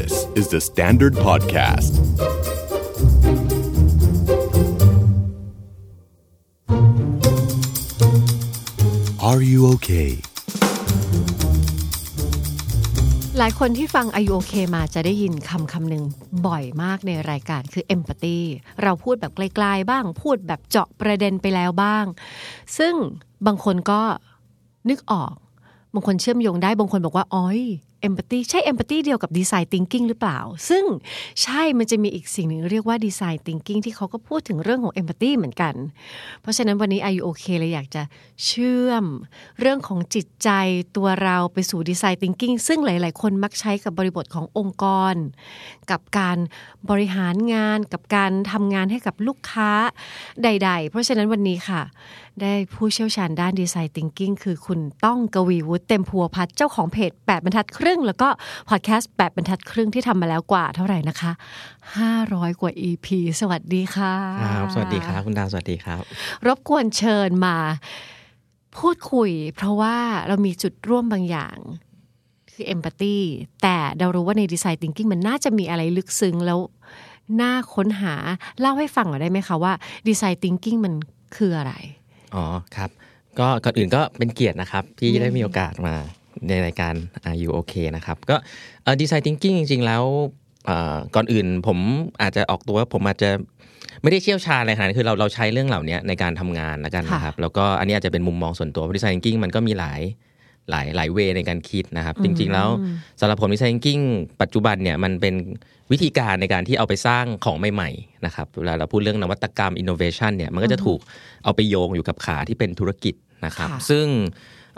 This is the Standard Podcast. Are you okay? หลายคนที่ฟัง Are You Okay มาจะได้ยินคำคำหนึ่งบ่อยมากในรายการคือ empathy เราพูดแบบไกลๆบ้าง พูดแบบเจาะประเด็นไปแล้วบ้าง ซึ่งบางคนก็นึกออกบางคนเชื่อมโยงได้บางคนบอกว่าอ๋อย empathy ใช่ empathy เดียวกับ design thinking หรือเปล่า ซึ่งใช่มันจะมีอีกสิ่งหนึ่งเรียกว่า design thinking ที่เขาก็พูดถึงเรื่องของ empathy เหมือนกัน เพราะฉะนั้นวันนี้ Are You Okay เลยอยากจะเชื่อมเรื่องของจิตใจตัวเราไปสู่ design thinking ซึ่งหลาย ๆ คนมักใช้กับบริบทขององค์กร กับการบริหารงาน กับการทำงานให้กับลูกค้าใด ๆ เพราะฉะนั้นวันนี้ค่ะได้ผู้เชี่ยวชาญด้าน Design Thinking คือคุณต้องกวีวุฒิเต็มพัวพัฒน์เจ้าของเพจ 8 บรรทัดครึ่ง แล้วก็พอดแคสต์ 8 บรรทัดครึ่งที่ทำมาแล้วกว่าเท่าไหร่นะคะ 500 กว่า EP สวัสดีค่ะครับสวัสดีครับ คุณดาวสวัสดีครับ รบกวนเชิญมาพูดคุย เพราะว่าเรามีจุดร่วมบางอย่างคือ empathy แต่เรารู้ว่าใน design thinking มันน่าจะมีอะไรลึกซึ้งแล้วน่าค้นหาเล่าให้ฟังหน่อยได้ไหมคะว่า design thinking มันคืออะไร อ๋อครับ ก็ก่อนอื่นก็เป็นเกียรตินะครับ ที่ได้มีโอกาสมาในรายการ Are You Okay นะครับ ก็ดีไซน์ thinking จริง ๆ แล้วเอ่อก่อนอื่นผมอาจจะออกตัวว่าผมอาจจะไม่ได้เชี่ยวชาญอะไรขนาดนั้นคือเราเราใช้เรื่องเหล่านี้ในการทำงานแล้วกันนะครับ แล้วก็อันนี้อาจจะเป็นมุมมองส่วนตัวดีไซน์ thinking มันก็มีหลาย หลายหลายเวในการคิดนะครับ จริง ๆ แล้วสำหรับผมดีไซน์ thinking ปัจจุบันเนี่ยมันเป็นวิธีการในการที่เอาไปสร้างของใหม่ๆนะครับเวลาเราพูดเรื่องนวัตกรรม innovation เนี่ยมันก็จะถูกเอาไปโยงอยู่กับขาที่เป็นธุรกิจนะครับค่ะซึ่ง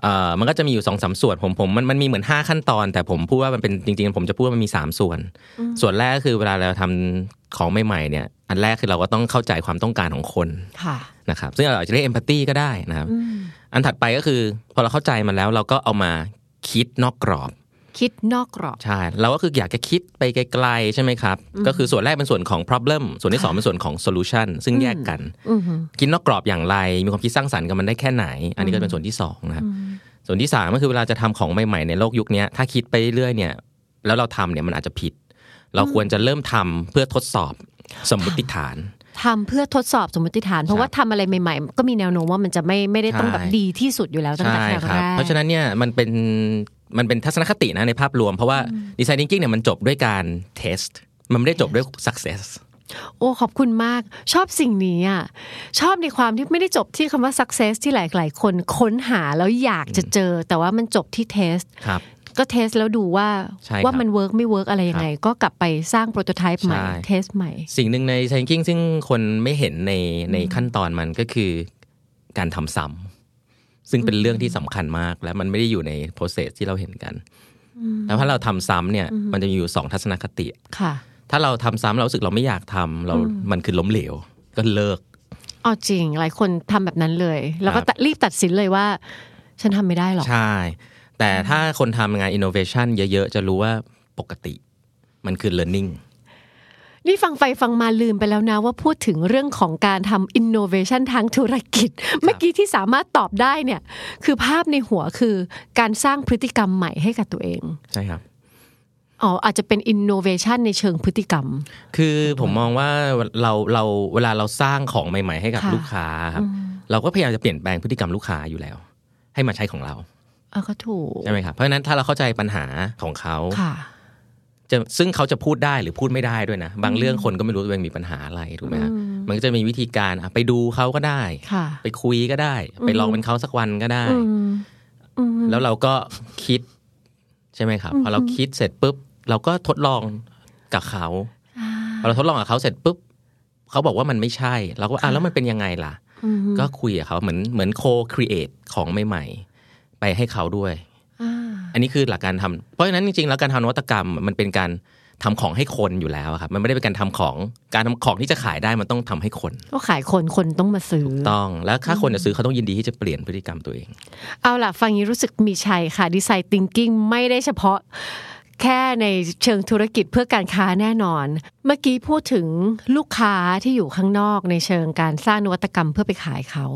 เอ่อมันก็จะมีอยู่สองสามส่วนผมผมมันมันมีเหมือน 5 ขั้นตอน แต่ผมพูดว่ามันเป็นจริง ๆ ผมจะพูดว่ามันมี 3 ส่วน ส่วนแรกก็คือเวลาเราทำของใหม่ๆเนี่ย อันแรกคือเราก็ต้องเข้าใจความต้องการของคนค่ะนะครับ ซึ่งเราอาจจะเรียก empathy ก็ได้นะครับ อันถัดไปก็คือ พอเราเข้าใจมันแล้วเราก็เอามาคิดนอกกรอบ คิดนอกกรอบ ใช่ เราก็คืออยากจะคิดไปไกลๆใช่ไหมครับ ก็คือส่วนแรกเป็นส่วนของ problem ส่วนที่สองเป็นส่วนของ solution ซึ่งแยกกันอือหือคิดนอกกรอบอย่างไร มีความคิดสร้างสรรค์กับมันได้แค่ไหน อันนี้ก็เป็นส่วนที่สองนะครับ ส่วนที่สามก็คือเวลาจะทำของใหม่ๆในโลกยุคนี้ถ้าคิดไปเรื่อยๆเนี่ย แล้วเราทำเนี่ยมันอาจจะผิด เราควรจะเริ่มทำเพื่อทดสอบ สมมติฐานทำเพื่อทดสอบสมมติฐาน เพราะว่าทำอะไรใหม่ๆ ก็มีแนวโน้มว่ามันจะไม่ไม่ได้ต้องแบบใช่ดีที่สุดอยู่แล้วตั้งแต่ใช่ครั้งคแรรับกเพราะฉะนั้นเนี่ยมันเป็นมันเป็นทัศนคตินะในภาพรวม เพราะว่าดีไซน์ thinking เนี่ยมันจบด้วยการ test มันไม่ได้จบด้วย success โอ้ขอบคุณมาก ชอบสิ่งนี้อะชอบในความที่ไม่ได้จบที่คำว่า success ที่หลายๆคนค้นหาแล้วอยากจะเจอ แต่ว่ามันจบที่ test ครับ ก็ test แล้วดูว่าใช่ครับว่ามัน work ไม่ work อะไรยังไง ก็กลับไปสร้าง prototype ใหม่ใช่ test ใหม่ สิ่งหนึ่งใน design thinking ซึ่งคนไม่เห็นในในขั้นตอนมันก็คือการทำซ้ำซึ่งเป็นเรื่องที่สำคัญมาก และมันไม่ได้อยู่ใน process ที่เราเห็นกัน แล้วถ้าเราทำซ้ำเนี่ยมันจะมีอยู่สองทัศนคติค่ะ ถ้าเราทำซ้ำเรารู้สึกเราไม่อยากทำเรามันคือล้มเหลวก็เลิกอ๋อจริง หลายคนทำแบบนั้นเลย แล้วก็ครับตัดรีบตัดสินเลยว่า ฉันทำไม่ได้หรอกใช่ แต่ถ้าคนทำงาน innovation เยอะๆ จะรู้ว่าปกติ มันคือ learning นี่ฟังไปฟังมาลืมไปแล้วนะว่าพูดถึงเรื่องของการทำ innovation ทางธุรกิจ เมื่อกี้ที่สามารถตอบได้เนี่ย คือภาพในหัวคือการสร้างพฤติกรรมใหม่ให้กับตัวเอง ใช่ครับอ๋ออาจจะเป็น innovation ในเชิงพฤติกรรม คือผมมองว่าเราเราเวลาเราสร้างของใหม่ ๆ ให้กับค่ะลูกค้าครับเราก็พยายามจะเปลี่ยนแปลงพฤติกรรมลูกค้าอยู่แล้ว ให้มาใช้ของเรา เออก็ถูกใช่ไหมครับเพราะฉะนั้นถ้าเราเข้าใจปัญหาของเขาค่ะจะซึ่งเขาจะพูดได้หรือพูดไม่ได้ด้วยนะ บางเรื่องคนก็ไม่รู้ตัวเองมีปัญหาอะไรถูกไหมครับมันก็จะมีวิธีการอะไปดูเขาก็ได้ค่ะไปคุยก็ได้ ไปลองเป็นเขาสักวันก็ได้อืมอืมแล้วเราก็คิด ใช่ไหมครับพอเราคิดเสร็จปุ๊บ เราก็ทดลองกับเขาพอเราทดลองกับเขาเสร็จปุ๊บเขาบอกว่ามันไม่ใช่ เราก็อะแล้วมันเป็นยังไงล่ะ ก็คุยกับเขาเหมือนเหมือนโคครีเอทของใหม่ๆ ไปให้เขาด้วยอ่าอันนี้คือหลักการทำเพราะฉะนั้นจริงๆแล้วการทำนวัตกรรมมันเป็นการทำของให้คนอยู่แล้วอะครับ มันไม่ได้เป็นการทำของการทำของที่จะขายได้มันต้องทำให้คนก็ขายคนคนต้องมาซื้อต้อง แล้วถ้าคนจะซื้อเขาต้องยินดีที่จะเปลี่ยนพฤติกรรมตัวเอง เอาล่ะ ฟังอย่างนี้รู้สึกมีชัยค่ะดีไซน์ thinking ไม่ได้เฉพาะ แค่ในเชิงธุรกิจเพื่อการค้าแน่นอน เมื่อกี้พูดถึงลูกค้าที่อยู่ข้างนอกในเชิงการสร้างนวัตกรรมเพื่อไปขายเขา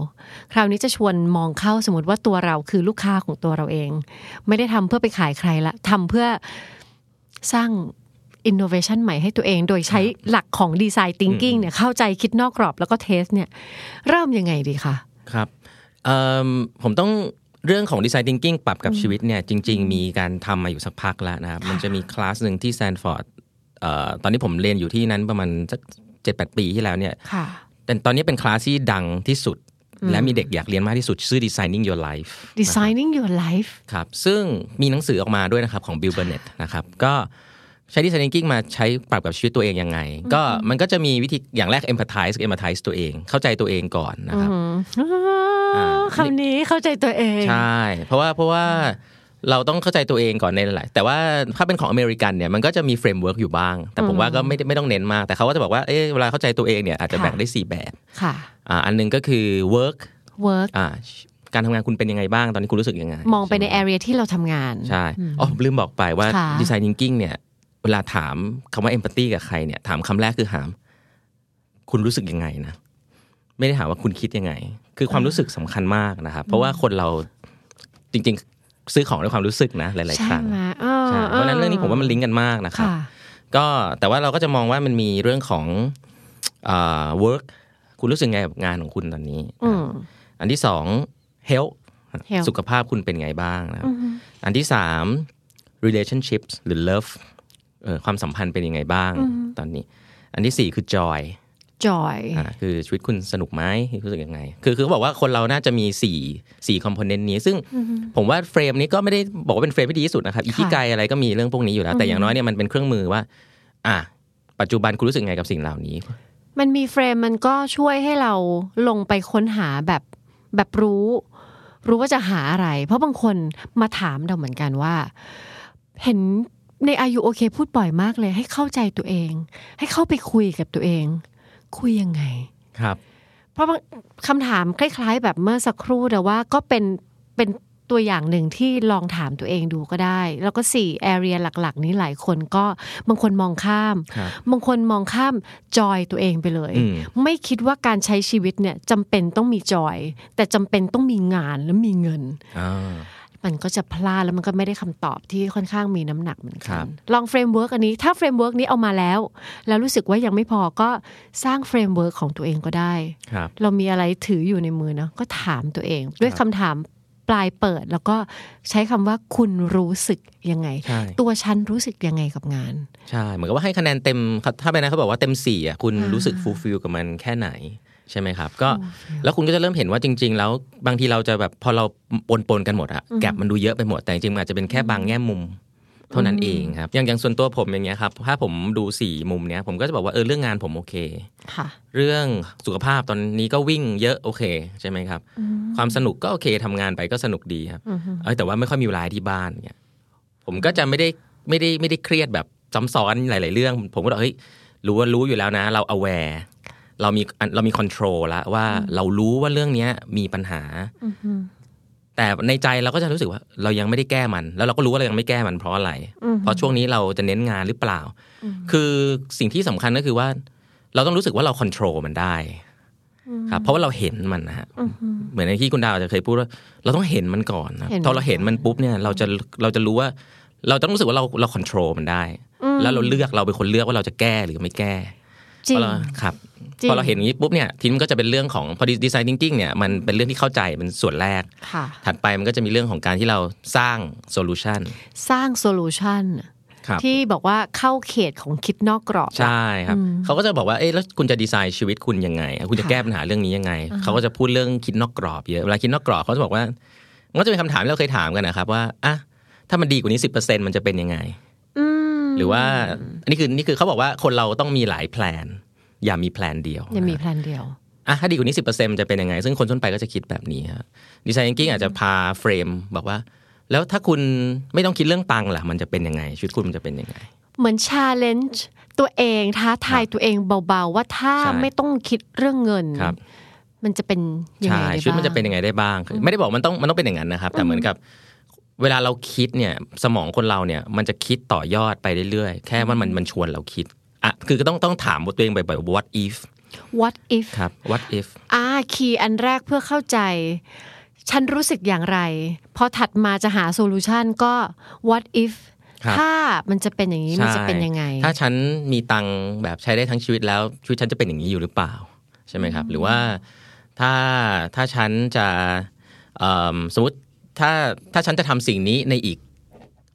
คราวนี้จะชวนมองเข้าสมมติว่าตัวเราคือลูกค้าของตัวเราเอง ไม่ได้ทำเพื่อไปขายใครละทำเพื่อสร้าง innovation ใหม่ให้ตัวเองโดยใช้หลักของ design thinking เนี่ยเข้าใจคิดนอกกรอบแล้วก็เทสเนี่ยเริ่มยังไงดีคะครับเอิ่มผมต้อง เรื่องของ Design Thinking ปรับกับชีวิตเนี่ยจริง ๆ มีการทำมาอยู่สักพักแล้วนะครับ มันจะมีคลาสหนึ่งที่แซนฟอร์ดตอนนี้ผมเรียนอยู่ที่นั้นประมาณสักเจ็ดแปดปีที่แล้วเนี่ยค่ะแต่ตอนนี้เป็นคลาสที่ดังที่สุด และมีเด็กอยากเรียนมากที่สุด ชื่อ Designing Your Life designing your life ครับ ซึ่งมีหนังสือออกมาด้วยนะครับของ Bill Burnett นะครับ ก็ใช้ Design Thinking มาใช้ปรับกับชีวิตตัวเองยังไง ก็มันก็จะมีวิธีอย่างแรก empathize empathize ตัวเอง เข้าใจตัวเองก่อนนะครับอ่า คำนี้เข้าใจตัวเองใช่ เพราะว่าเพราะว่าเราต้องเข้าใจตัวเองก่อนในหลายๆแต่ว่าถ้าเป็นของอเมริกันเนี่ยมันก็จะมี framework อยู่บ้าง แต่ผมว่าก็ไม่ได้ไม่ต้องเน้นมาก แต่เขาก็จะบอกว่าเอ๊ะเวลาเข้าใจตัวเองเนี่ยอาจจะแบ่งได้ 4 แบบค่ะอ่าอันหนึงก็คือ work work อ่าการทำงานคุณเป็นยังไงบ้างตอนนี้คุณรู้สึกยังไง มองไปใน area ที่เราทำงานใช่อ๋อลืมบอกไปว่าค่ะ design thinking เนี่ยเวลาถามคำว่า empathy กับใครเนี่ยถามคำแรกคือถาม คุณรู้สึกยังไงนะไม่ได้ถามว่าคุณคิดยังไง คือความรู้สึกสำคัญมากนะครับ เพราะว่าคนเราจริง ๆ ซื้อของด้วยความรู้สึกนะหลาย ๆคใช่รั้งไหมเออใช่เพราะฉะนั้นเรื่องนี้ผมว่ามันลิงก์กันมากนะครับค่ะก็แต่ว่าเราก็จะมองว่ามันมีเรื่องของอ่า work คุณรู้สึกไงกับงานของคุณตอนนี้อืมอันที่สอง health health สุขภาพคุณเป็นไงบ้างนะครับอันที่สาม relationships หรือ love เอ่อความสัมพันธ์เป็นยังไงบ้างตอนนี้ อันที่สี่คือ joy joy อ่าคือชีวิตคุณสนุกไหมรู้สึกยังไง คือคือเขาบอกว่าคนเราน่าจะมีสี่สี่คอมโพเนนต์นี้ ซึ่งผมว่าเฟรมนี้ก็ไม่ได้บอกว่าเป็นเฟรมที่ดีที่สุดนะครับอีที่ไกลอะไรก็มีเรื่องพวกนี้อยู่แล้ว แต่อย่างน้อยเนี่ยมันเป็นเครื่องมือว่า อะปัจจุบันคุณรู้สึกไงกับสิ่งเหล่านี้ มันมีเฟรมมันก็ช่วยให้เราลงไปค้นหาแบบแบบรู้ รู้ว่าจะหาอะไร เพราะบางคนมาถามเราเหมือนกันว่า เห็นในอายุโอเคพูดบ่อยมากเลย ให้เข้าใจตัวเอง ให้เข้าไปคุยกับตัวเอง คุยยังไงครับ เพราะบางคำถามคล้าย ๆ แบบเมื่อสักครู่แต่ว่าก็เป็นเป็นตัวอย่างหนึ่งที่ลองถามตัวเองดูก็ได้ แล้วก็สี่ area หลัก ๆ นี้หลายคนก็บางคนมองข้ามครับบางคนมองข้าม joy ตัวเองไปเลยอืมไม่คิดว่าการใช้ชีวิตเนี่ยจำเป็นต้องมี joy แต่จำเป็นต้องมีงานและมีเงินอ่า มันก็จะพลาดแล้วมันก็ไม่ได้คำตอบที่ค่อนข้างมีน้ำหนักเหมือนกันครับลอง framework อันนี้ถ้า framework นี้เอามาแล้ว แล้วรู้สึกว่ายังไม่พอก็สร้าง framework ของตัวเองก็ได้ครับเรามีอะไรถืออยู่ในมือเนาะก็ถามตัวเอง ด้วยคำถามปลายเปิดแล้วก็ใช้คำว่าคุณรู้สึกยังไงใช่ตัวฉันรู้สึกยังไงกับงาน ใช่ เหมือนกับว่าให้คะแนนเต็มครับถ้าเป็นนะเขาบอกว่าเต็มสี่อะคุณรู้สึก fulfill กับมันแค่ไหน ใช่ไหมครับ ก็แล้วคุณก็จะเริ่มเห็นว่าจริง ๆ แล้วบางทีเราจะแบบพอเราปนปนๆกันหมดอะแบบมันดูเยอะไปหมดแต่จริงๆมันอาจจะเป็นแค่บางแง่มุมเท่านั้นเองครับ อย่างอย่างส่วนตัวผมอย่างเงี้ยครับ ถ้าผมดูสี่มุมเนี้ยผมก็จะบอกว่าเออเรื่องงานผมโอเคค่ะ เรื่องสุขภาพตอนนี้ก็วิ่งเยอะโอเคใช่ไหมครับ ความสนุกก็โอเคทำงานไปก็สนุกดีครับเอยแต่ว่าไม่ค่อยมีเวลาที่บ้านเนี่ยผมก็จะไม่ได้ไม่ได้ไม่ได้เครียดแบบซ้ำซ้อนหลาย ๆ เรื่อง ผมก็บอกเฮ้ยรู้ว่ารู้อยู่แล้วนะ เรา aware เรามีเรามี control แล้วว่าเรารู้ว่าเรื่องเนี้ยมีปัญหาแต่ในใจเราก็จะรู้สึกว่า เรายังไม่ได้แก้มัน แล้วเราก็รู้ว่าเรายังไม่แก้มันเพราะอะไร เพราะช่วงนี้เราจะเน้นงานหรือเปล่า คือสิ่งที่สำคัญก็คือว่า เราต้องรู้สึกว่าเราควบคุมมันได้ครับเพราะว่าเราเห็นมันนะฮะเหมือนในที่คุณดาวจะเคยพูดว่า เราต้องเห็นมันก่อนนะเห็นมันพอเราเห็นมันปุ๊บเนี่ยเราจะเราจะรู้ว่า เราต้องรู้สึกว่าเราเราควบคุมมันได้ แล้วเราเลือกเราเป็นคนเลือกว่าเราจะแก้หรือไม่แก้ จริงพอเราครับจริงพอเราเห็นอย่างนี้ปุ๊บเนี่ยทีนี้มันก็จะเป็นเรื่องของพอดีไซน์ thinking เนี่ยมันเป็นเรื่องที่เข้าใจเป็นส่วนแรกค่ะถัดไปมันก็จะมีเรื่องของการที่เราสร้าง solutionสร้าง solution ครับที่บอกว่าเข้าเขตของคิดนอกกรอบใช่ครับเขาก็จะบอกว่าเอ๊ะแล้วคุณจะดีไซน์ชีวิตคุณยังไง คุณจะแก้ปัญหาเรื่องนี้ยังไงเขาก็จะพูดเรื่องคิดนอกกรอบเยอะเวลาคิดนอกกรอบเขาจะบอกว่ามันก็จะเป็นคำถามที่เราเคยถามกันนะครับว่าอะถ้ามันดีกว่านี้สิมันจะเป็นยังไงอืม หรือว่าอันนี้คือนี่คือเขาบอกว่าคนเราต้องมีหลาย plan อย่ามี plan เดียวอย่ามี plan เดียวอะถ้าดีกว่านี้สิจะเป็นยังไง ซึ่งคนทั่วไปก็จะคิดแบบนี้ครับดีไซน์ thinking อาจจะพา frame บอกว่า แล้วถ้าคุณไม่ต้องคิดเรื่องตังค์ล่ะ มันจะเป็นยังไงชีวิตคุณมันจะเป็นยังไง เหมือน challenge ตัวเองท้าทายตัวเองเบาๆ ว่าถ้าใช่ไม่ต้องคิดเรื่องเงินครับมันจะเป็นยังใช่ไงได้ชีวิตมันจะเป็นบ้างยังไงได้บ้าง ไม่ได้บอกมันต้องมันต้องเป็นอย่างนั้นนะครับ แต่เหมือนกับ เวลาเราคิดเนี่ยสมองคนเราเนี่ยมันจะคิดต่อยอดไปเรื่อยๆ แค่ว่ามันมันชวนเราคิดอะคือก็ต้องต้องถามตัวเองบ่อยๆ what if what if ครับ what if อ่าคีย์อันแรกเพื่อเข้าใจ ฉันรู้สึกอย่างไร พอถัดมาจะหาโซลูชันก็ what if ครับถ้ามันจะเป็นอย่างนี้มันจะเป็นยังไงใช่ถ้าฉันมีตังค์แบบใช้ได้ทั้งชีวิตแล้ว ชีวิตฉันจะเป็นอย่างนี้อยู่หรือเปล่า ใช่ไหมครับ หรือว่าถ้าถ้าฉันจะเอิ่มสมมติ ถ้าถ้าฉันจะทำสิ่งนี้ในอีก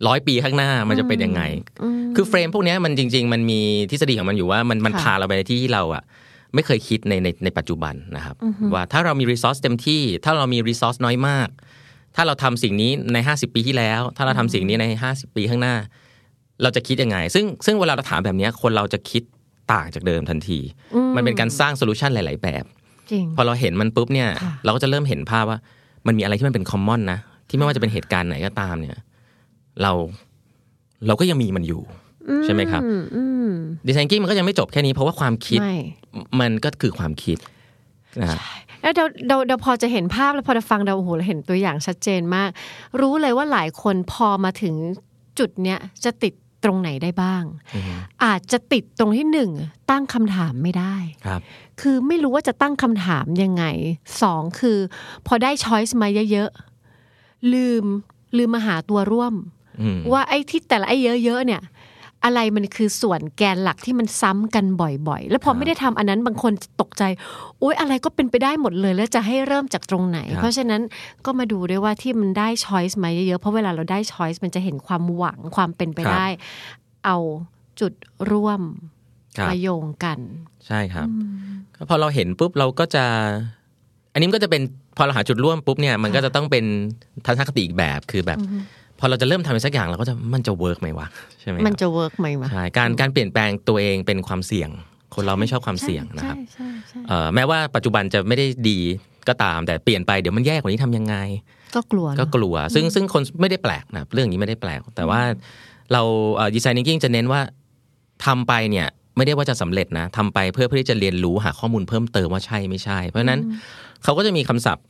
ร้อยปีข้างหน้ามันจะเป็นยังไง คือ frame พวกเนี้ยมันจริง ๆ มันมีทฤษฎีของมันอยู่ว่ามันมันค่ะพาเราไปในที่ที่เราอะไม่เคยคิดในในในปัจจุบันนะครับ ว่าถ้าเรามี resource เต็มที่ ถ้าเรามี resource น้อยมาก ถ้าเราทำสิ่งนี้ใน 50 ปีที่แล้ว ถ้าเราทำสิ่งนี้ใน 50 ปีข้างหน้า เราจะคิดยังไง ซึ่งซึ่งเวลาเราถามแบบเนี้ยคนเราจะคิดต่างจากเดิมทันที มันเป็นการสร้าง solution หลาย ๆ แบบจริงพอเราเห็นมันปุ๊บเนี่ยค่ะเราก็จะเริ่มเห็นภาพว่ามันมีอะไรที่มันเป็นคอมมอนนะ ที่ไม่ว่าจะเป็นเหตุการณ์ไหนก็ตามเนี่ย เราเราก็ยังมีมันอยู่ใช่ไหมครับอืมอืมดีไซน์กิ้งมันก็ยังไม่จบแค่นี้เพราะว่าความคิดไม่มันก็คือความคิดนะฮะแล้วเดี๋ยวเดี๋ยวเดี๋ยวพอจะเห็นภาพแล้วพอจะฟังเราโอ้โหเราเห็นตัวอย่างชัดเจนมาก รู้เลยว่าหลายคนพอมาถึงจุดเนี้ยจะติดตรงไหนได้บ้าง อาจจะติดตรงที่หนึ่งตั้งคำถามไม่ได้ครับ คือไม่รู้ว่าจะตั้งคำถามยังไงสองคือ พอได้ช้อยส์มาเยอะๆ ลืมลืมมาหาตัวร่วมอืมว่าไอ้ที่แต่ละไอ้เยอะๆเนี่ย อะไรมันคือส่วนแกนหลักที่มันซ้ำกันบ่อยๆ แล้วพอไม่ได้ทำอันนั้นบางคนตกใจ โอ๊ยอะไรก็เป็นไปได้หมดเลย แล้วจะให้เริ่มจากตรงไหนครับเพราะฉะนั้นก็มาดูด้วยว่าที่มันได้ช้อยส์มาเยอะๆเพราะเวลาเราได้ช้อยส์มันจะเห็นความหวังความเป็นไปได้ เอาจุดร่วมครับมาโยงกัน ใช่ครับก็พอเราเห็นปุ๊บเราก็จะ อันนี้มันก็จะเป็น พอเราหาจุดร่วมปุ๊บเนี่ยมันก็จะต้องเป็นทัศนคติอีกแบบคือแบบพอเราจะเริ่มทำอะไรสักอย่างเราก็จะมันจะ work ไหมวะใช่ไหมครับมันจะ work ไหมวะใช่การการเปลี่ยนแปลงตัวเองเป็นความเสี่ยง คนเราไม่ชอบความเสี่ยงนะครับใช่ใช่เอ่อแม้ว่าปัจจุบันจะไม่ได้ดีก็ตาม แต่เปลี่ยนไปเดี๋ยวมันแย่กว่านี้ทำยังไง ก็กลัวเนอะก็กลัว ซึ่งซึ่งคนไม่ได้แปลกนะครับเรื่องนี้ไม่ได้แปลก แต่ว่าเราดีไซน์ thinking จะเน้นว่าทำไปเนี่ยไม่ได้ว่าจะสำเร็จนะทำไปเพื่อเพื่อที่จะเรียนรู้หาข้อมูลเพิ่มเติมว่าใช่ไม่ใช่ เพราะฉะนั้น เขาก็จะมีคำศัพท์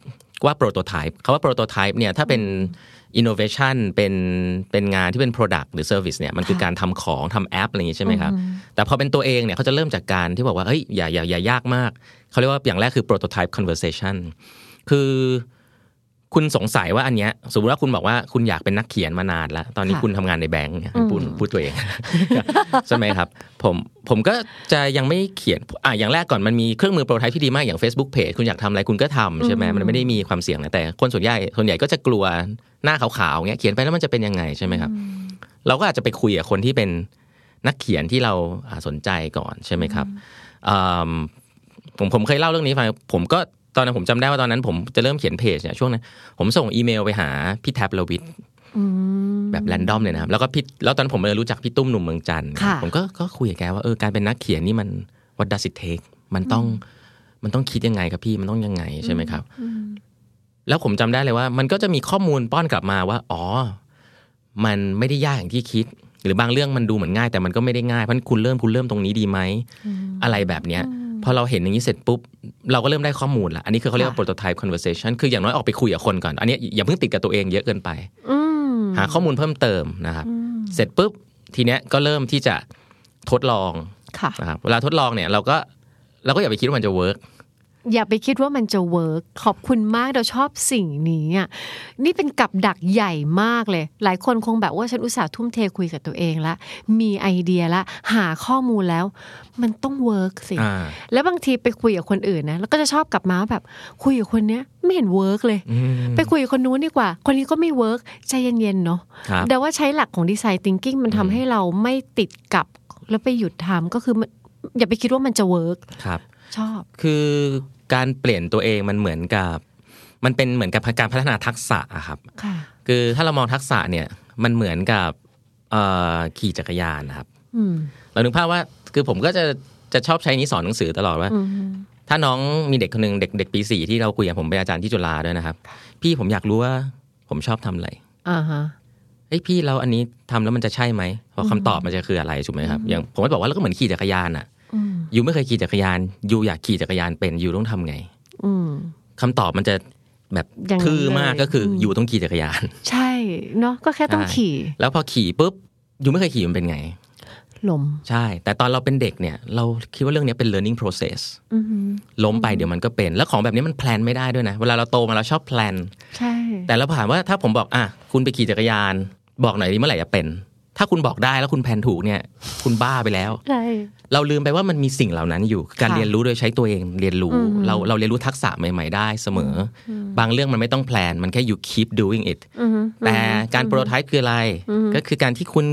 ว่า prototype คาว่า prototype เนี่ยถ้าเป็น innovation เป็นเป็นงานที่เป็น product หรือ service เนี่ยมันคือการทำของทำแอปอะไรอย่างงี้ใช่ไหมครับ แต่พอเป็นตัวเองเนี่ยเขาจะเริ่มจากการที่บอกว่าเฮ้ยอย่าอย่าอย่ายากมาก เขาเรียกว่าอย่างแรกคือ prototype conversation คือ คุณสงสัยว่าอันเนี้ยสมมติว่าคุณบอกว่าคุณอยากเป็นนักเขียนมานานแล้ว ตอนนี้ค่ะคุณทำงานในแบงก์เนี่ยพูดพูดตัวเองใช่ไหมครับ ผมผมก็จะยังไม่เขียนอะอย่างแรกก่อนมันมีเครื่องมือโปรไทป์ที่ดีมากอย่าง Facebook Page คุณอยากทำอะไรคุณก็ทำใช่ไหมมันไม่ได้มีความเสี่ยงนะแต่ คนส่วนใหญ่ส่วนใหญ่ก็จะกลัวหน้าขาวๆเงี้ยเขียนไปแล้วมันจะเป็นยังไงใช่ไหมครับ เราก็อาจจะไปคุยกับคนที่เป็นนักเขียนที่เราอ่าสนใจก่อนใช่ไหมครับอืมผมผมเคยเล่าเรื่องนี้ฟังผมก็ ตอนนั้นผมจำได้ว่าตอนนั้น ผมจะเริ่มเขียนเพจเนี่ยช่วงนั้นผมส่งอีเมลไปหาพี่แท็บลวิทอืมแบบแรนดอมเลยนะครับ แล้วก็พี่แล้วตอนนนผมเลยรู้จักพี่ตุ้มหนุ่มเมืองจันทร์ค่ะผมก็ก็คุยกับแกว่าเออการเป็นนักเขียนนี่มัน what does it take มันต้องมันต้องคิดยังไงครับพี่มันต้องยังไงใช่ไหมครับ แล้วผมจำได้เลยว่า มันก็จะมีข้อมูลป้อนกลับมาว่า อ๋อ มันไม่ได้ยากอย่างที่คิด หรือบางเรื่องมันดูเหมือนง่าย แต่มันก็ไม่ได้ง่ายเพราะฉะนั้นคุณเริ่มคุณเริ่มตรงนี้ดีไหมอะไรแบบเนี้ย พอเราเห็นอย่างนี้เสร็จปุ๊บ เราก็เริ่มได้ข้อมูลละอันนี้คือเขาเรียกว่า prototype conversation คืออย่างน้อยออกไปคุยกับคนก่อน อันนี้อย่าเพิ่งติดกับตัวเองเยอะเกินไปอืมหาข้อมูลเพิ่มเติมนะครับ เสร็จปุ๊บทีเนี้ยก็เริ่มที่จะทดลองค่ะนะครับเวลาทดลองเนี่ยเราก็เราก็อย่าไปคิดว่ามันจะ work อย่าไปคิดว่ามันจะ work ขอบคุณมากเราชอบสิ่งนี้อะนี่เป็นกับดักใหญ่มากเลย หลายคนคงแบบว่าฉันอุตส่าห์ทุ่มเทคุยกับตัวเองละมีไอเดียละหาข้อมูลแล้ว มันต้อง work สิอ่าแล้วบางทีไปคุยกับคนอื่นนะแล้วก็จะชอบกลับมาว่าแบบ คุยกับคนเนี้ยไม่เห็น work เลย ไปคุยกับคนนู้นดีกว่า คนนี้ก็ไม่ work ใจเย็นๆเนาะครับแต่ว่าใช้หลักของดีไซน์ thinking มันทำให้เราไม่ติดกับแล้วไปหยุดทำก็คือมันอย่าไปคิดว่ามันจะ work ครับ ชอบ คือการเปลี่ยนตัวเองมันเหมือนกับ มันเป็นเหมือนกับการพัฒนาทักษะอะครับค่ะคือถ้าเรามองทักษะเนี่ยมันเหมือนกับเอ่อขี่จักรยานนะครับอืมเรานึกภาพว่าคือผมก็จะจะชอบใช้นี้สอนหนังสือตลอดว่าอืมถ้าน้องมีเด็กคนหนึ่งเด็กเด็กปีสี่ที่เราคุยกับผมเป็นอาจารย์ที่จุฬาด้วยนะครับ พี่ผมอยากรู้ว่าผมชอบทำอะไรอ่าฮะเฮ้ยพี่แล้วอันนี้ทำแล้วมันจะใช่ไหมเพราะคำตอบมันจะคืออะไรถูกไหมครับอย่างผมก็บอกว่าแล้วก็เหมือนขี่จักรยานอะอืม ยูไม่เคยขี่จักรยานยูอยากขี่จักรยานเป็นยูต้องทำไง อืมคำตอบมันจะแบบอย่างนั้นทื่อมากเลยก็คืออมยูต้องขี่จักรยาน ใช่เนาะก็แค่ต้องใช่ขี่ แล้วพอขี่ปุ๊บยูไม่เคยขี่มันเป็นไงลมใช่ แต่ตอนเราเป็นเด็กเนี่ย เราคิดว่าเรื่องนี้เป็น learning process อือหือล้มไปเดี๋ยวมันก็เป็น แล้วของแบบนี้มันแพลนไม่ได้ด้วยนะ เวลาเราโตมาเราชอบแพลน ใช่ แต่เราถามว่าถ้าผมบอกอะคุณไปขี่จักรยาน บอกหน่อยดิเมื่อไหร่จะเป็น ถ้าคุณบอกได้แล้วคุณแผนถูกเนี่ย คุณบ้าไปแล้วใช่เราลืมไปว่ามันมีสิ่งเหล่านั้นอยู่ การค่ะเรียนรู้โดยใช้ตัวเองเรียนรู้อืมเราเราเรียนรู้ทักษะใหม่ ๆ ได้เสมออบางเรื่องมันไม่ต้องแพลน มันแค่ you keep doing it อืมแต่การโปรโตไทป์คืออะไร ก็คือการที่คุณ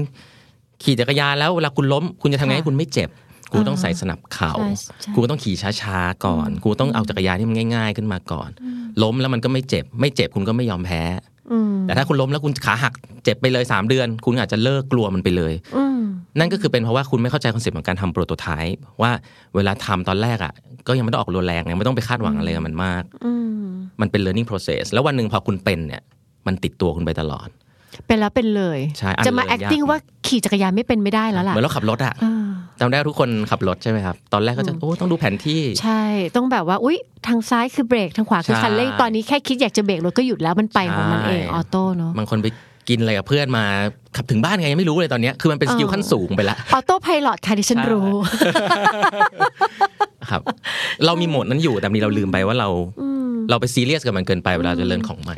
ขี่จักรยานแล้วเวลาคุณล้ม คุณจะทำไงให้คุณไม่เจ็บ กูต้องใส่สนับเข่าใช่ใช่กูต้องขี่ช้าๆก่อน กูต้องเอาจักรยานที่มันง่าย ๆ ขึ้นมาก่อน ล้มแล้วมันก็ไม่เจ็บ ไม่เจ็บคุณก็ไม่ยอมแพ้อืม แต่ถ้าคุณล้มแล้วคุณขาหักเจ็บไปเลย 3 เดือน คุณอาจจะเลิกกลัวมันไปเลยอืมนั่นก็คือเป็นเพราะว่าคุณไม่เข้าใจ concept ของการทำ prototype ว่าเวลาทำตอนแรกอะ ก็ยังไม่ต้องออกรุนแรงไงไม่ต้องไปคาดหวังอะไรกับมันมากอืมมันเป็น learning process แล้ววันหนึ่งพอคุณเป็นเนี่ย มันติดตัวคุณไปตลอด เป็นแล้วเป็นเลย ใช่อันจะมาเลยยาก acting ว่า ขี่จักรยานไม่เป็นไม่ได้แล้วล่ะเหมือนเราขับรถอะอ่าจำได้ทุกคนขับรถใช่ไหมครับ ตอนแรกก็จะโอ้ต้องดูแผนที่ใช่ต้องแบบว่าอุ๊ยทางซ้ายคือเบรกทางขวาคือใช่คันเร่งตอนนี้แค่คิดอยากจะเบรกรถก็หยุดแล้วมันไปของมันเองใช่ออโต้เนาะบางคนไปกินอะไรกับเพื่อนมาขับถึงบ้านไงยังไม่รู้เลยตอนเนี้ยคือมันเป็น skill เออขั้นสูงไปละ autopilot ค่ะที่ฉันใช่รู้ครับเรามีโหมดนั้นอยู่แต่บางทีเราลืมไปว่าเรา เราไปซีเรียสกับมันเกินไปเวลาจะเรียนของใหม่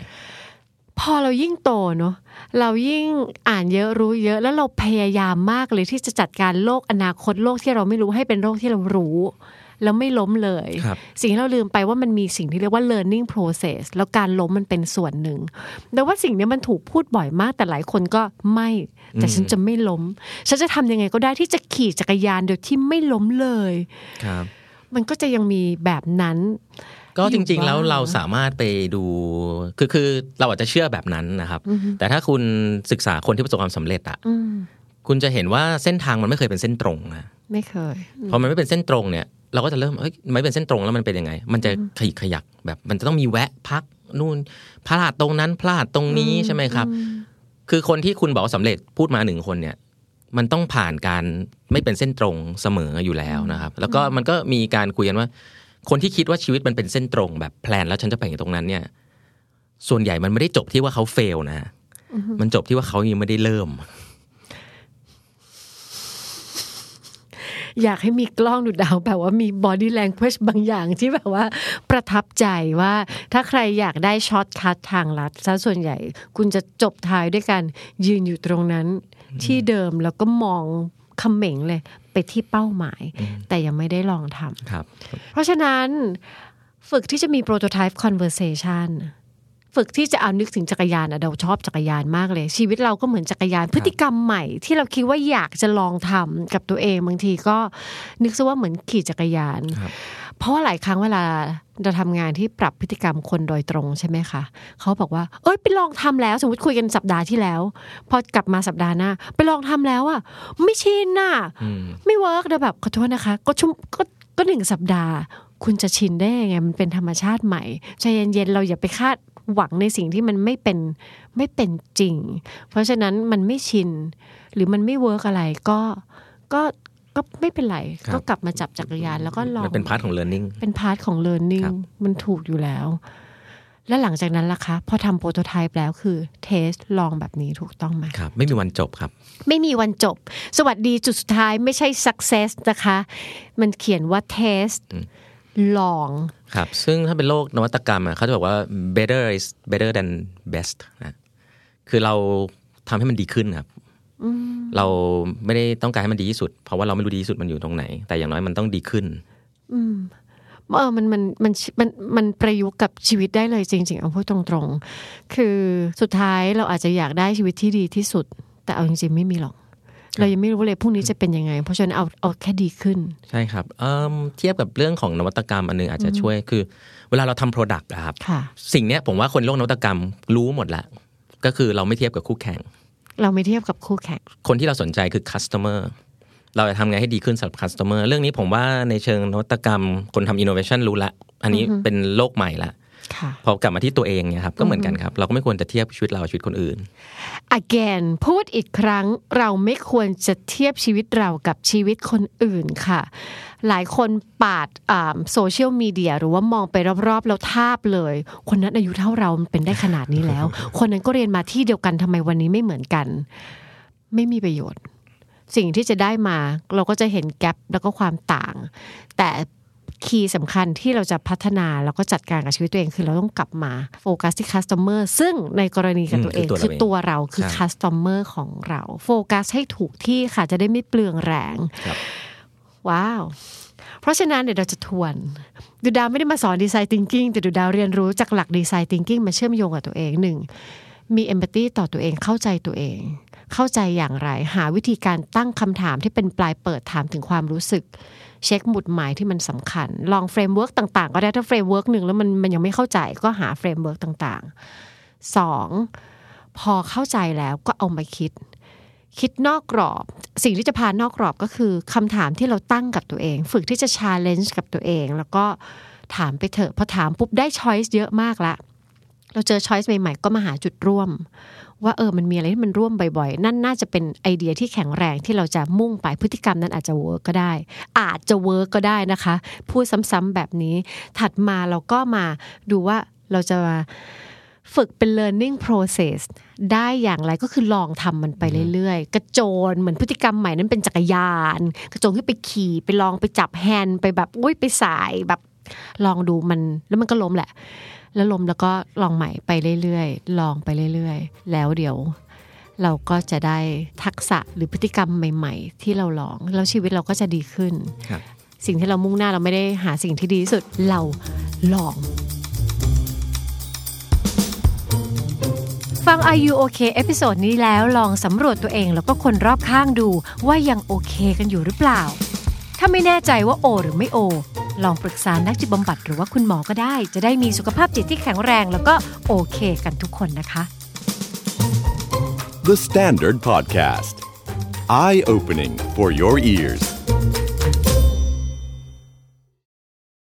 พอเรายิ่งโตเนาะเรายิ่งอ่านเยอะรู้เยอะแล้วเราพยายามมากเลยที่จะจัดการโลกอนาคตโลกที่เราไม่รู้ให้เป็นโลกที่เรารู้แล้วไม่ล้มเลยครับสิ่งที่เราลืมไปว่ามันมีสิ่งที่เรียกว่า learning process แล้วการล้มมันเป็นส่วนหนึ่ง แต่ว่าสิ่งเนี้ยมันถูกพูดบ่อยมากแต่หลายคนก็ไม่ แต่ฉันจะไม่ล้ม ฉันจะทำยังไงก็ได้ที่จะขี่จักรยานโดยที่ไม่ล้มเลยครับมันก็จะยังมีแบบนั้น ก็จริงๆแล้วอยู่บ้างเราสามารถไปดูคือคือเราอาจจะเชื่อแบบนั้นนะครับ แต่ถ้าคุณศึกษาคนที่ประสบความสำเร็จอะอืมคุณจะเห็นว่าเส้นทางมันไม่เคยเป็นเส้นตรงนะไม่เคยพอมันไม่เป็นเส้นตรงเนี่ย เราก็จะเริ่มเฮ้ยไม่เป็นเส้นตรงแล้วมันเป็นยังไง มันจะขยิกขยักแบบ มันจะต้องมีแวะพักนู่นพลาดตรงนั้นพลาดตรงนี้ใช่ไหมครับ คือคนที่คุณบอกว่าสำเร็จพูดมาหนึ่งคนเนี่ย มันต้องผ่านการไม่เป็นเส้นตรงเสมออยู่แล้วนะครับ แล้วก็มันก็มีการคุยกันว่า คนที่คิดว่าชีวิตมันเป็นเส้นตรงแบบแพลนแล้วฉันจะไปอย่างตรงนั้นเนี่ย ส่วนใหญ่มันไม่ได้จบที่ว่าเขาเฟลนะ มันจบที่ว่าเขายังไม่ได้เริ่ม อยากให้มีกล้องดูดาวแบบว่ามี body language บางอย่างที่แบบว่า ประทับใจว่าถ้าใครอยากได้ shortcut ทางลัดซะส่วนใหญ่ คุณจะจบท้ายด้วยการยืนอยู่ตรงนั้นที่เดิมแล้วก็มอง เขม็งเลยไปที่เป้าหมาย แต่ยังไม่ได้ลองทำครับเพราะฉะนั้นฝึกที่จะมี prototype conversation ฝึกที่จะเอานึกถึงจักรยานอะเราชอบจักรยานมากเลย ชีวิตเราก็เหมือนจักรยานพฤติกรรมใหม่ ที่เราคิดว่าอยากจะลองทำกับตัวเองบางทีก็นึกซะว่าเหมือนขี่จักรยานครับ เพราะว่าหลายครั้งเวลาเราทำงานที่ปรับพฤติกรรมคนโดยตรงใช่ไหมคะเขาบอกว่า เอ้ยไปลองทำแล้ว สมมติคุยกันสัปดาห์ที่แล้ว พอกลับมาสัปดาห์หน้า ไปลองทำแล้วอะไม่ชินน่ะอืมไม่เวิร์กนะแบบขอโทษนะคะ ก็ชุ่มก็ก็หนึ่งสัปดาห์ คุณจะชินได้ยังไงมันเป็นธรรมชาติใหม่ใจเย็นๆเราอย่าไปคาดหวังในสิ่งที่มันไม่เป็นไม่เป็นจริง เพราะฉะนั้นมันไม่ชิน หรือมันไม่ work อะไรก็ก็ ก็ไม่เป็นไรครับก็กลับมาจับจักรยานแล้วก็ลองมันเป็นพาร์ทของ learning เป็นพาร์ทของ learning ครับมันถูกอยู่แล้ว แล้วหลังจากนั้นล่ะคะ พอทำ prototype แล้วคือ test ลองแบบนี้ถูกต้องไหมครับ ไม่มีวันจบครับ ไม่มีวันจบ สวัสดีจุดสุดท้ายไม่ใช่ success นะคะ มันเขียนว่า test ลองครับ ซึ่งถ้าเป็นโลกนวัตกรรมอะเขาจะบอกว่า better is better than best นะคือเราทำให้มันดีขึ้นครับ เราไม่ได้ต้องการให้มันดีที่สุด เพราะว่าเราไม่รู้ดีที่สุดมันอยู่ตรงไหน แต่อย่างน้อยมันต้องดีขึ้นเออมันมันมันมันมันประยุกต์กับชีวิตได้เลยจริง ๆ เอาพูดตรงๆ คือสุดท้ายเราอาจจะอยากได้ชีวิตที่ดีที่สุด แต่เอาจริงๆไม่มีหรอก เรายังไม่รู้เลยพรุ่งนี้จะเป็นยังไง เพราะฉะนั้นเอาเอาแค่ดีขึ้น ใช่ครับเอิ่มเทียบกับเรื่องของนวัตกรรมอันหนึงอาจจะช่วยคือ เวลาเราทำ Product อะครับค่ะสิ่งเนี้ยผมว่าคนโลกนวัตกรรมรู้หมดแล้วก็คือเราไม่เทียบกับคู่แข่ง เราไม่เทียบกับคู่แข่ง คนที่เราสนใจคือ customer เราจะทำไงให้ดีขึ้นสำหรับ customer เรื่องนี้ผมว่าในเชิงนวัตกรรม คนทำ innovation รู้ละ อันนี้เป็นโลกใหม่ละค่ะ พอกลับมาที่ตัวเองเนี่ยครับก็เหมือนกันครับ เราก็ไม่ควรจะเทียบชีวิตเรากับชีวิตคนอื่น again พูดอีกครั้งเราไม่ควรจะเทียบชีวิตเรากับชีวิตคนอื่นค่ะ หลายคนปัดโซเชียลมีเดียหรือว่ามองไปรอบๆแล้วทาบเลย คนนั้นอายุเท่าเรามันเป็นได้ขนาดนี้แล้ว คนนั้นก็เรียนมาที่เดียวกันทำไมวันนี้ไม่เหมือนกัน ไม่มีประโยชน์ สิ่งที่จะได้มาเราก็จะเห็น gap แล้วก็ความต่าง แต่ key สำคัญที่เราจะพัฒนาแล้วก็จัดการกับชีวิตตัวเอง คือเราต้องกลับมาโฟกัสที่ customer ซึ่งในกรณีกับตัวเองอืมคือ คือตัตัววเรา ตัวเราคือใช่ customer ของเราโฟกัสให้ถูกที่ค่ะจะได้ไม่เปลืองแรงครับว้าวเพราะฉะนั้นเดี๋ยวเราจะทวนดูดาวไม่ได้มาสอนดีไซน์ thinking แต่ดูดาวเรียนรู้จากหลักดีไซน์ thinking มาเชื่อมโยงกับตัวเองหนึ่งมี empathy ต่อตัวเองเข้าใจตัวเอง เข้าใจอย่างไร หาวิธีการตั้งคำถามที่เป็นปลายเปิดถามถึงความรู้สึก เช็คหมุดหมายที่มันสำคัญ ลอง framework ต่างๆ ก็ได้ถ้า framework หนึ่งแล้วมันมันยังไม่เข้าใจก็หา framework ต่างๆสองพอเข้าใจแล้วก็เอามาคิด คิดนอกกรอบ สิ่งที่จะพานอกกรอบก็คือคำถามที่เราตั้งกับตัวเอง ฝึกที่จะ challenge กับตัวเอง แล้วก็ถามไปเถอะพอถามปุ๊บได้ choice เยอะมากละเราเจอ choice ใหม่ๆ ก็มาหาจุดร่วม ว่าเออมันมีอะไรที่มันร่วมบ่อยๆ นั่นน่าจะเป็นไอเดียที่แข็งแรงที่เราจะมุ่งไปพฤติกรรมนั้นอาจจะ work ก็ได้ อาจจะ work ก็ได้นะคะ พูดซ้ำๆแบบนี้ ถัดมาเราก็มาดูว่าเราจะมาฝึกเป็น learning process ได้อย่างไรก็คือลองทำมันไปเรื่อยๆ กระโจนเหมือนพฤติกรรมใหม่นั้นเป็นจักรยาน กระโจนขึ้นไปขี่ไปลองไปจับแฮนด์ไปแบบอุ้ยไปสายแบบลองดูมันแล้วมันก็ล้มแหละ แล้วล้มแล้วก็ลองใหม่ไปเรื่อยๆ ลองไปเรื่อยๆ แล้วเดี๋ยวเราก็จะได้ทักษะหรือพฤติกรรมใหม่ ๆ ที่เราลอง แล้วชีวิตเราก็จะดีขึ้นครับสิ่งที่เรามุ่งหน้าเราไม่ได้หาสิ่งที่ดีที่สุดเราลอง ฟัง Are You OK episode นี้แล้วลองสำรวจตัวเองแล้วก็คนรอบข้างดูว่ายังโอเค กันอยู่หรือเปล่า ถ้าไม่แน่ใจว่าโอ หรือไม่โอ ลองปรึกษานักจิตบำบัดหรือว่าคุณหมอก็ได้ จะได้มีสุขภาพจิตที่แข็งแรง แล้วก็โอเคกันทุกคนนะคะ The Standard Podcast. Eye opening for your ears.